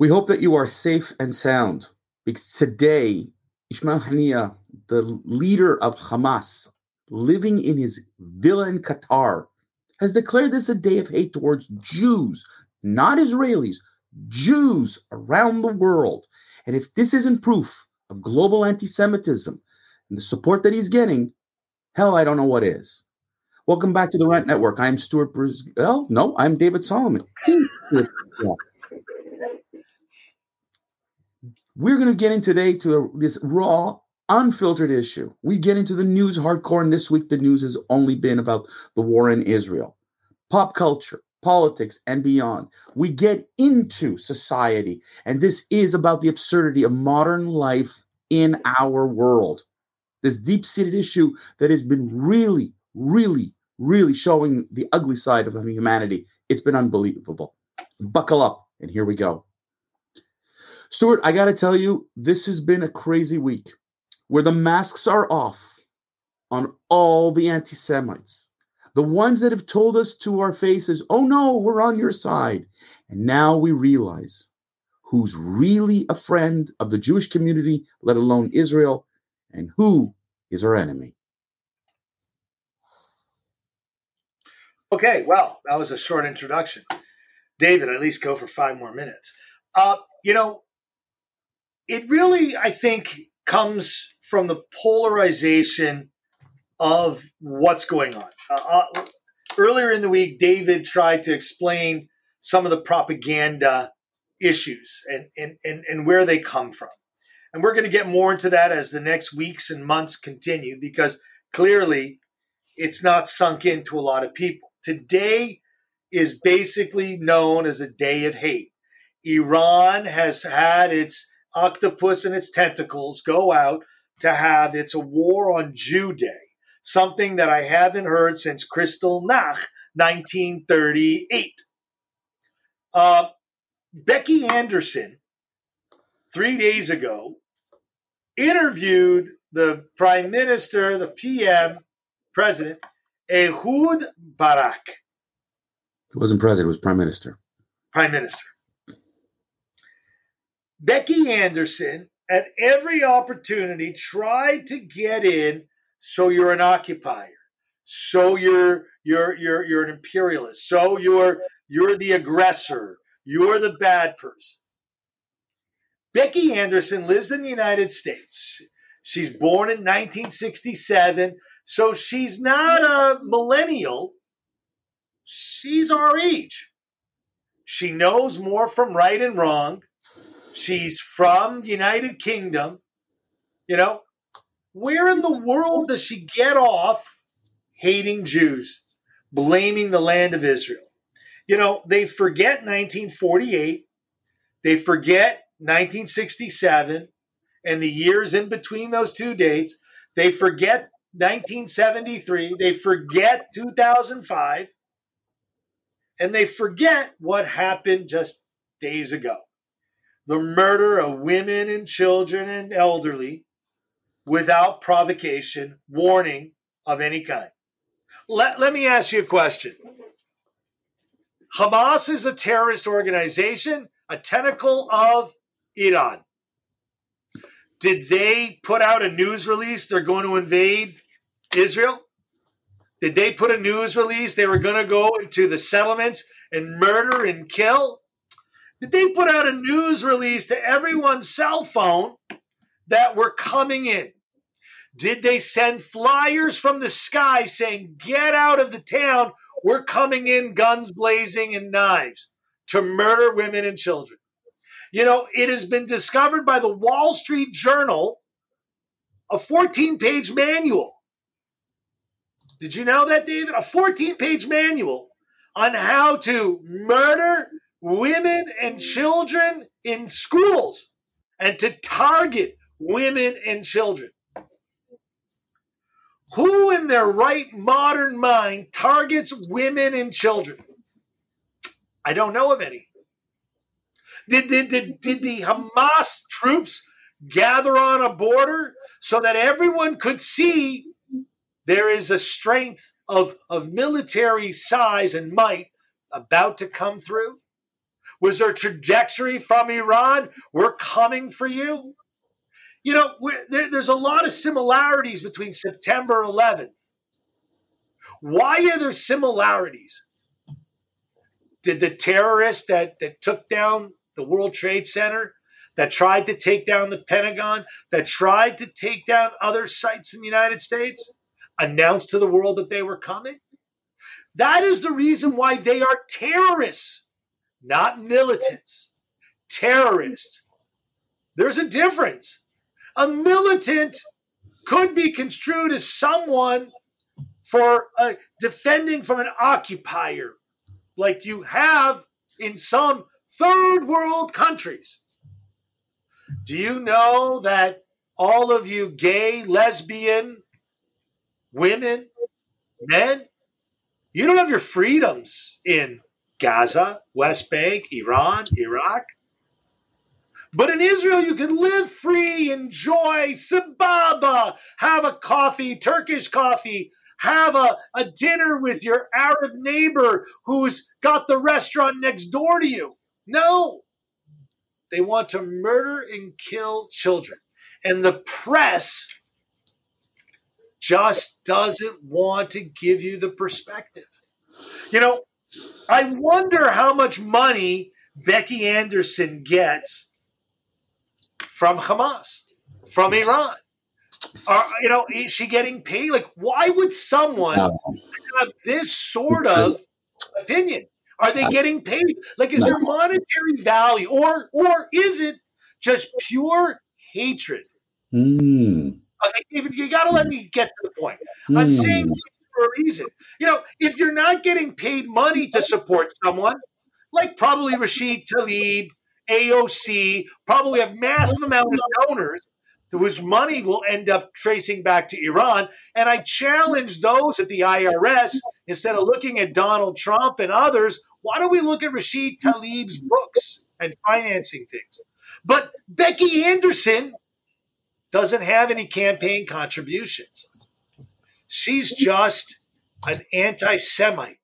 We hope that you are safe and sound because today, Ismail Haniya, the leader of Hamas, living in his villa in Qatar, has declared this a day of hate towards Jews, not Israelis, Jews around the world. And if this isn't proof of global anti Semitism and the support that he's getting, hell, I don't know what is. Welcome back to the Rant Network. I'm Stuart Bruce. Well, no, I'm David Solomon. We're going to get in today to this raw, unfiltered issue. We get into the news hardcore, and this week the news has only been about the war in Israel, pop culture, politics, and beyond. We get into society, and this is about the absurdity of modern life in our world. This deep seated issue that has been really, really, really showing the ugly side of humanity. It's been unbelievable. Buckle up, and here we go. Stuart, I got to tell you, this has been a crazy week where the masks are off on all the anti Semites. The ones that have told us to our faces, oh no, we're on your side. And now we realize who's really a friend of the Jewish community, let alone Israel, and who is our enemy. Okay, well, that was a short introduction. David, at least go for five more minutes. Uh, you know, it really, I think, comes from the polarization of what's going on. Uh, uh, earlier in the week, David tried to explain some of the propaganda issues and, and, and, and where they come from. And we're going to get more into that as the next weeks and months continue because clearly it's not sunk into a lot of people. Today is basically known as a day of hate. Iran has had its octopus and its tentacles go out to have it's a war on Jew Day, something that I haven't heard since Kristallnacht 1938. Uh, Becky Anderson, three days ago, interviewed the prime minister, the PM, president, Ehud Barak. It wasn't president, it was prime minister. Prime minister. Becky Anderson, at every opportunity, tried to get in so you're an occupier, so you're you're you're you're an imperialist, so you're you're the aggressor, you're the bad person. Becky Anderson lives in the United States. She's born in 1967, so she's not a millennial. She's our age. She knows more from right and wrong. She's from United Kingdom. You know, where in the world does she get off hating Jews, blaming the land of Israel? You know, they forget 1948. They forget 1967 and the years in between those two dates. They forget 1973. They forget 2005. And they forget what happened just days ago the murder of women and children and elderly without provocation, warning of any kind. Let, let me ask you a question. Hamas is a terrorist organization, a tentacle of Iran. Did they put out a news release they're going to invade Israel? Did they put a news release they were going to go into the settlements and murder and kill? Did they put out a news release to everyone's cell phone that we're coming in? Did they send flyers from the sky saying, get out of the town? We're coming in, guns blazing and knives to murder women and children. You know, it has been discovered by the Wall Street Journal, a 14 page manual. Did you know that, David? A 14 page manual on how to murder women and children in schools and to target women and children. Who in their right modern mind targets women and children? I don't know of any. Did, did, did, did the Hamas troops gather on a border so that everyone could see there is a strength of, of military size and might about to come through? Was there trajectory from Iran? We're coming for you. You know, there, there's a lot of similarities between September 11th. Why are there similarities? Did the terrorists that, that took down the World Trade Center, that tried to take down the Pentagon, that tried to take down other sites in the United States, announce to the world that they were coming? That is the reason why they are terrorists, not militants. Terrorists. There's a difference. A militant could be construed as someone for uh, defending from an occupier, like you have in some third world countries. Do you know that all of you gay, lesbian, women, men, you don't have your freedoms in Gaza, West Bank, Iran, Iraq. But in Israel, you can live free, enjoy sababa, have a coffee, Turkish coffee, have a, a dinner with your Arab neighbor who's got the restaurant next door to you. No. They want to murder and kill children. And the press just doesn't want to give you the perspective. You know, I wonder how much money Becky Anderson gets from Hamas, from Iran. Are, you know, is she getting paid? Like, why would someone have this sort of opinion? Are they getting paid? Like, is there monetary value, or or is it just pure hatred? Mm. Okay, you got to let me get to the point. I'm mm. saying for a reason. You know, if you're not getting paid money to support someone, like probably Rashid Tlaib, AOC, probably have massive amount of donors whose money will end up tracing back to Iran. And I challenge those at the IRS, instead of looking at Donald Trump and others, why don't we look at Rashid Tlaib's books and financing things? But Becky Anderson doesn't have any campaign contributions. She's just an anti Semite.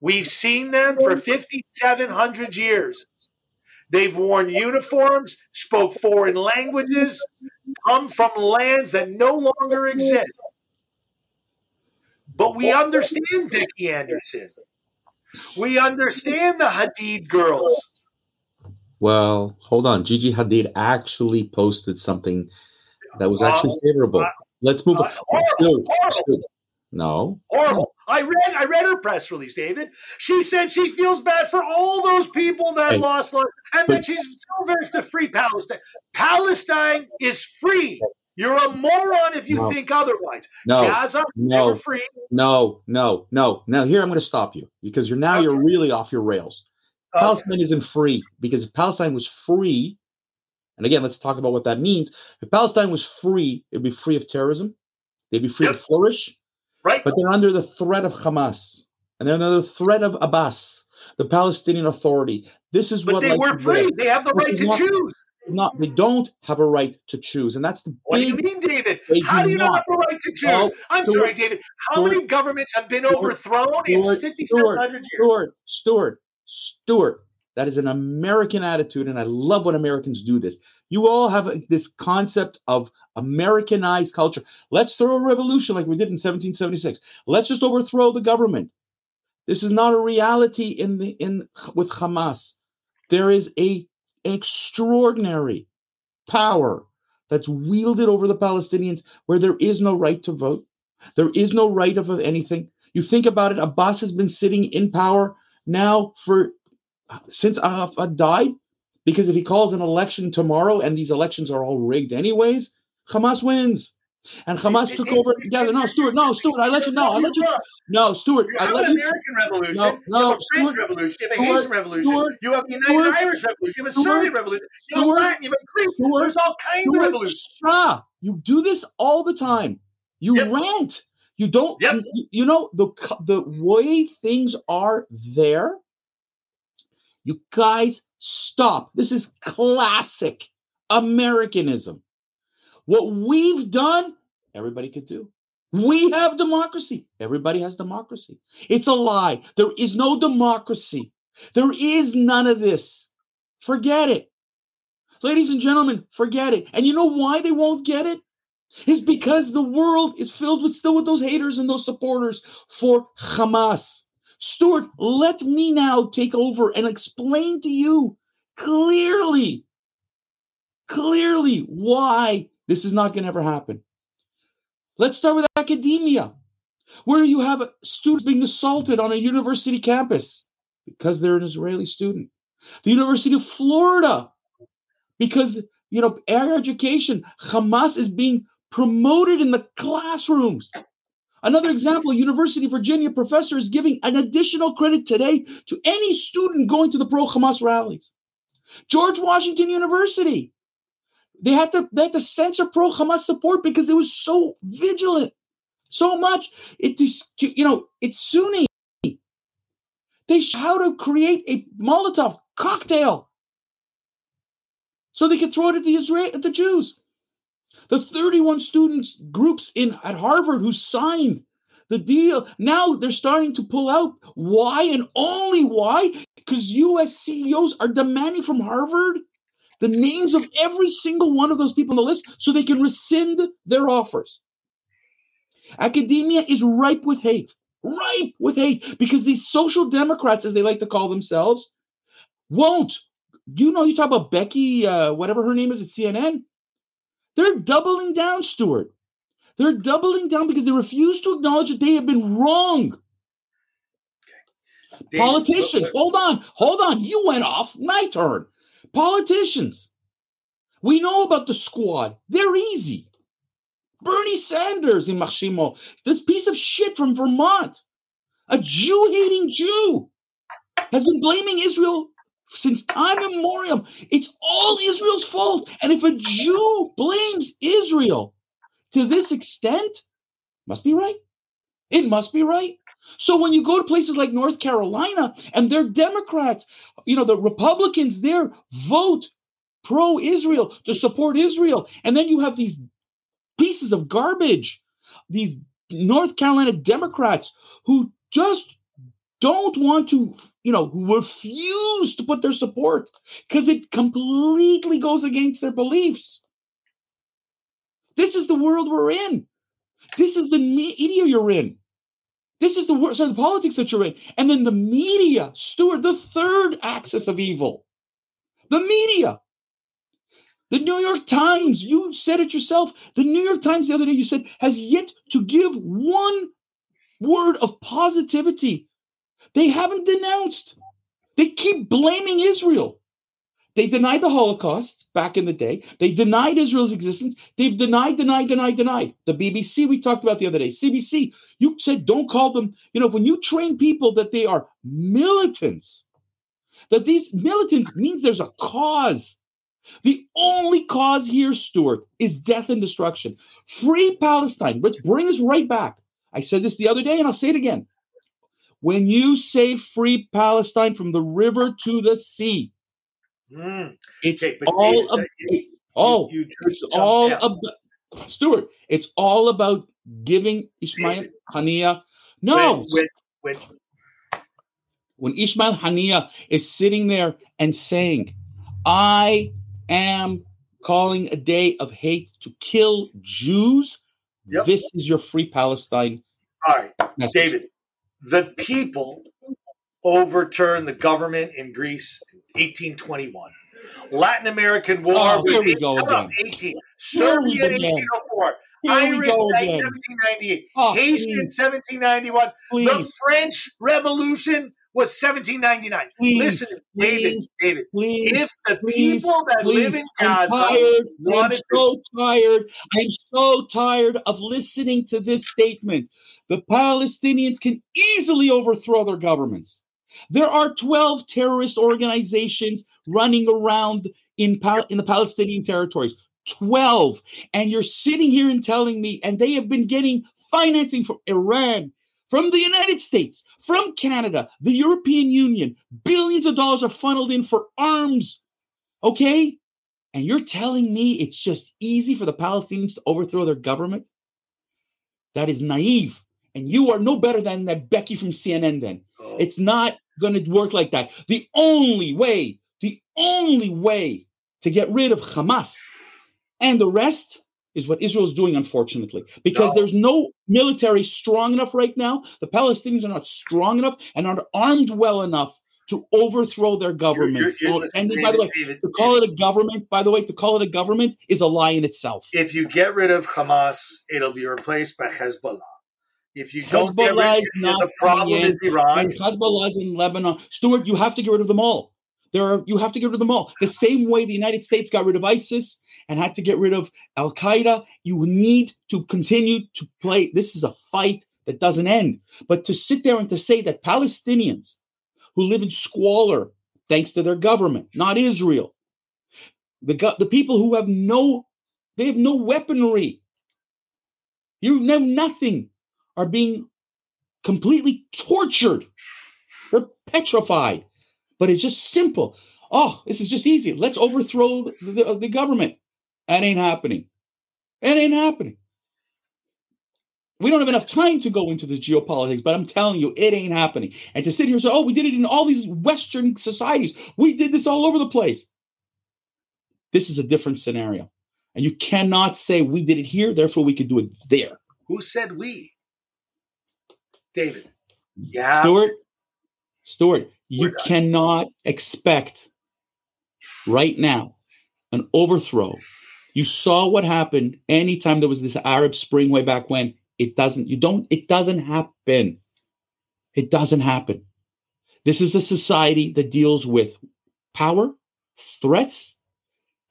We've seen them for 5,700 years. They've worn uniforms, spoke foreign languages, come from lands that no longer exist. But we understand Becky Anderson. We understand the Hadid girls. Well, hold on. Gigi Hadid actually posted something that was actually uh, favorable. Let's move uh, on. Horrible, horrible. No. Horrible. I read I read her press release, David. She said she feels bad for all those people that hey, lost and but, that she's so very to free Palestine. Palestine is free. You're a moron if you no, think otherwise. No, Gaza no, never free. No, no, no. Now here I'm going to stop you because you're now okay. you're really off your rails. Okay. Palestine isn't free because if Palestine was free, and again, let's talk about what that means. If Palestine was free, it'd be free of terrorism. They'd be free yep. to flourish. Right. But they're under the threat of Hamas and they're under the threat of Abbas, the Palestinian Authority. This is but what they were free. They have the right to not, choose. Not they don't have a right to choose, and that's the. What do you mean, David? How do you not have a right to choose? Well, I'm Stuart, sorry, David. How Stuart, many governments have been Stuart, overthrown in 5,700 years? Stuart, Stuart, Stuart. That is an American attitude, and I love when Americans do this. You all have this concept of Americanized culture. Let's throw a revolution like we did in 1776. Let's just overthrow the government. This is not a reality in the in with Hamas. There is a extraordinary power that's wielded over the Palestinians where there is no right to vote. There is no right of anything. You think about it, Abbas has been sitting in power now for since Arafat died, because if he calls an election tomorrow and these elections are all rigged anyways, Hamas wins. And Hamas took over together. No, Stuart. No, Stuart. I let you know. I let you. know. No, Stuart. You have an American Revolution. No, no, you have a French Stuart, Revolution. You have a Haitian Revolution. Stuart, you have a United Stuart, Irish Revolution. You have a Serbian Revolution. You have Stuart, Latin. You have a Greek. Stuart, There's all kinds Stuart, of revolutions. Ah, you do this all the time. You yep. rant. You don't. Yep. You, you know the the way things are there you guys stop. This is classic Americanism. What we've done, everybody could do. We have democracy. Everybody has democracy. It's a lie. There is no democracy There is none of this. Forget it. Ladies and gentlemen, forget it. And you know why they won't get it? Is because the world is filled with still with those haters and those supporters for Hamas. Stuart, let me now take over and explain to you clearly, clearly why this is not going to ever happen. Let's start with academia, where you have students being assaulted on a university campus because they're an Israeli student. The University of Florida, because you know, air education, Hamas is being promoted in the classrooms. Another example, University of Virginia professor is giving an additional credit today to any student going to the pro-Hamas rallies. George Washington University, they had to they had to censor pro-Hamas support because it was so vigilant, so much. It you know it's Sunni. They show how to create a Molotov cocktail so they could throw it at the Israel at the Jews. The 31 students groups in at Harvard who signed the deal now they're starting to pull out. Why and only why? Because U.S. CEOs are demanding from Harvard the names of every single one of those people on the list so they can rescind their offers. Academia is ripe with hate, ripe with hate, because these social democrats, as they like to call themselves, won't. You know, you talk about Becky, uh, whatever her name is at CNN. They're doubling down, Stuart. They're doubling down because they refuse to acknowledge that they have been wrong. Okay. Politicians, hold on, hold on. You went off. My turn. Politicians. We know about the squad. They're easy. Bernie Sanders in Machimo, this piece of shit from Vermont, a Jew hating Jew, has been blaming Israel since time immemorial. It's all Israel's fault. And if a Jew blames Israel to this extent, must be right. It must be right. So when you go to places like North Carolina and they're Democrats, you know, the Republicans there vote pro Israel to support Israel. And then you have these pieces of garbage, these North Carolina Democrats who just don't want to, you know, refuse to put their support because it completely goes against their beliefs. This is the world we're in. This is the media you're in. This is the so the politics that you're in. And then the media, Stuart, the third axis of evil. The media. The New York Times, you said it yourself. The New York Times the other day, you said, has yet to give one word of positivity they haven't denounced. They keep blaming Israel. They denied the Holocaust back in the day. They denied Israel's existence. They've denied, denied, denied, denied. The BBC we talked about the other day, CBC, you said don't call them, you know, when you train people that they are militants, that these militants means there's a cause. The only cause here, Stuart, is death and destruction. Free Palestine. Let's bring us right back. I said this the other day and I'll say it again. When you say free Palestine from the river to the sea, mm. it's okay, all about, you, oh, you, you it's all about Stuart. It's all about giving Ishmael Hania. No, when, when, when, when Ishmael Hania is sitting there and saying, "I am calling a day of hate to kill Jews," yep. this is your free Palestine. All right, message. David the people overturned the government in Greece in 1821. Latin American War oh, was 18, Soviet 1804. Irish 1798, oh, Haitian please. 1791, please. the French Revolution was 1799. Please, Listen, David, David, please, if the people that live in Gaza I'm tired, I'm so to- tired. I'm so tired of listening to this statement. The Palestinians can easily overthrow their governments. There are 12 terrorist organizations running around in, in the Palestinian territories. 12. And you're sitting here and telling me, and they have been getting financing from Iran, from the United States, from Canada, the European Union. Billions of dollars are funneled in for arms. Okay? And you're telling me it's just easy for the Palestinians to overthrow their government? That is naive. And you are no better than that Becky from CNN then. Oh. It's not going to work like that. The only way, the only way to get rid of Hamas and the rest is what Israel is doing, unfortunately, because no. there's no military strong enough right now. The Palestinians are not strong enough and aren't armed well enough to overthrow their government. You're, you're, you're and David, by the way, David, to call it a government, by the way, to call it a government is a lie in itself. If you get rid of Hamas, it'll be replaced by Hezbollah. If you don't get rid of the problem is Iran. Hezbollah is in Lebanon. Stuart, you have to get rid of them all. There are you have to get rid of them all. The same way the United States got rid of ISIS and had to get rid of Al Qaeda, you need to continue to play. This is a fight that doesn't end. But to sit there and to say that Palestinians who live in squalor thanks to their government, not Israel, the the people who have no they have no weaponry. You know nothing are being completely tortured. They're petrified. But it's just simple. Oh, this is just easy. Let's overthrow the, the, the government. That ain't happening. That ain't happening. We don't have enough time to go into this geopolitics, but I'm telling you, it ain't happening. And to sit here and say, oh, we did it in all these Western societies, we did this all over the place. This is a different scenario. And you cannot say we did it here, therefore we could do it there. Who said we? David. Yeah. Stuart, Stuart, you cannot expect right now an overthrow. You saw what happened anytime there was this Arab Spring way back when. It doesn't, you don't, it doesn't happen. It doesn't happen. This is a society that deals with power, threats,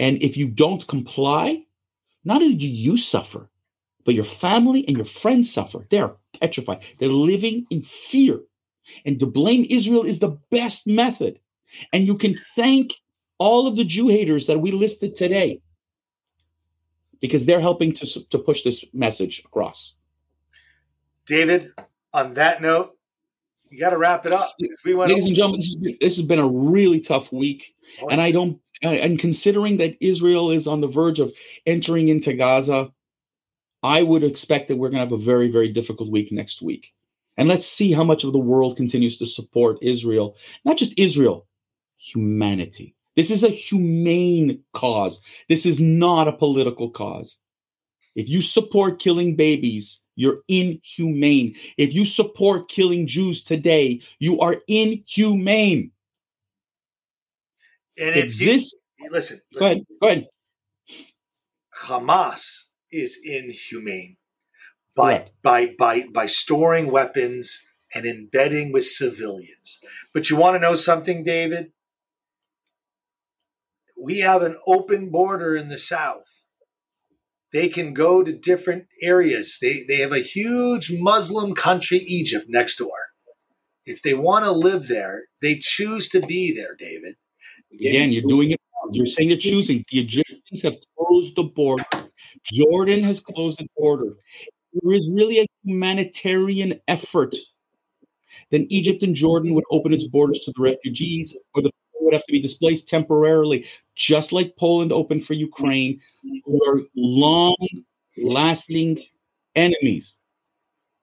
and if you don't comply, not only do you suffer, but your family and your friends suffer. They're petrified. They're living in fear. And to blame Israel is the best method. And you can thank all of the Jew haters that we listed today because they're helping to, to push this message across. David, on that note, you got to wrap it up. We went Ladies over. and gentlemen, this has, been, this has, been, a really tough week. Oh, and I don't, and considering that Israel is on the verge of entering into Gaza, I would expect that we're going to have a very, very difficult week next week. And let's see how much of the world continues to support Israel. Not just Israel, humanity. This is a humane cause. This is not a political cause. If you support killing babies, you're inhumane. If you support killing Jews today, you are inhumane. And if, if you, this, listen, go ahead, go ahead. Hamas is inhumane by by by by storing weapons and embedding with civilians. But you want to know something, David? We have an open border in the south. They can go to different areas. They they have a huge Muslim country, Egypt, next door. If they want to live there, they choose to be there, David. Again, you're doing it. You're saying you're choosing. The Egyptians have closed the border. Jordan has closed the border there is really a humanitarian effort, then Egypt and Jordan would open its borders to the refugees, or the people would have to be displaced temporarily, just like Poland opened for Ukraine, who are long lasting enemies.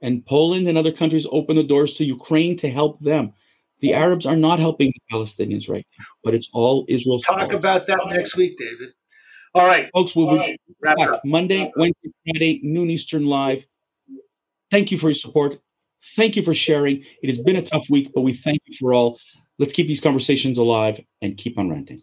And Poland and other countries open the doors to Ukraine to help them. The Arabs are not helping the Palestinians right now, but it's all Israel's Talk about that next week, David. All right. Folks, we'll be right. back Monday, Wednesday, Friday, noon Eastern live. Thank you for your support. Thank you for sharing. It has been a tough week, but we thank you for all. Let's keep these conversations alive and keep on ranting.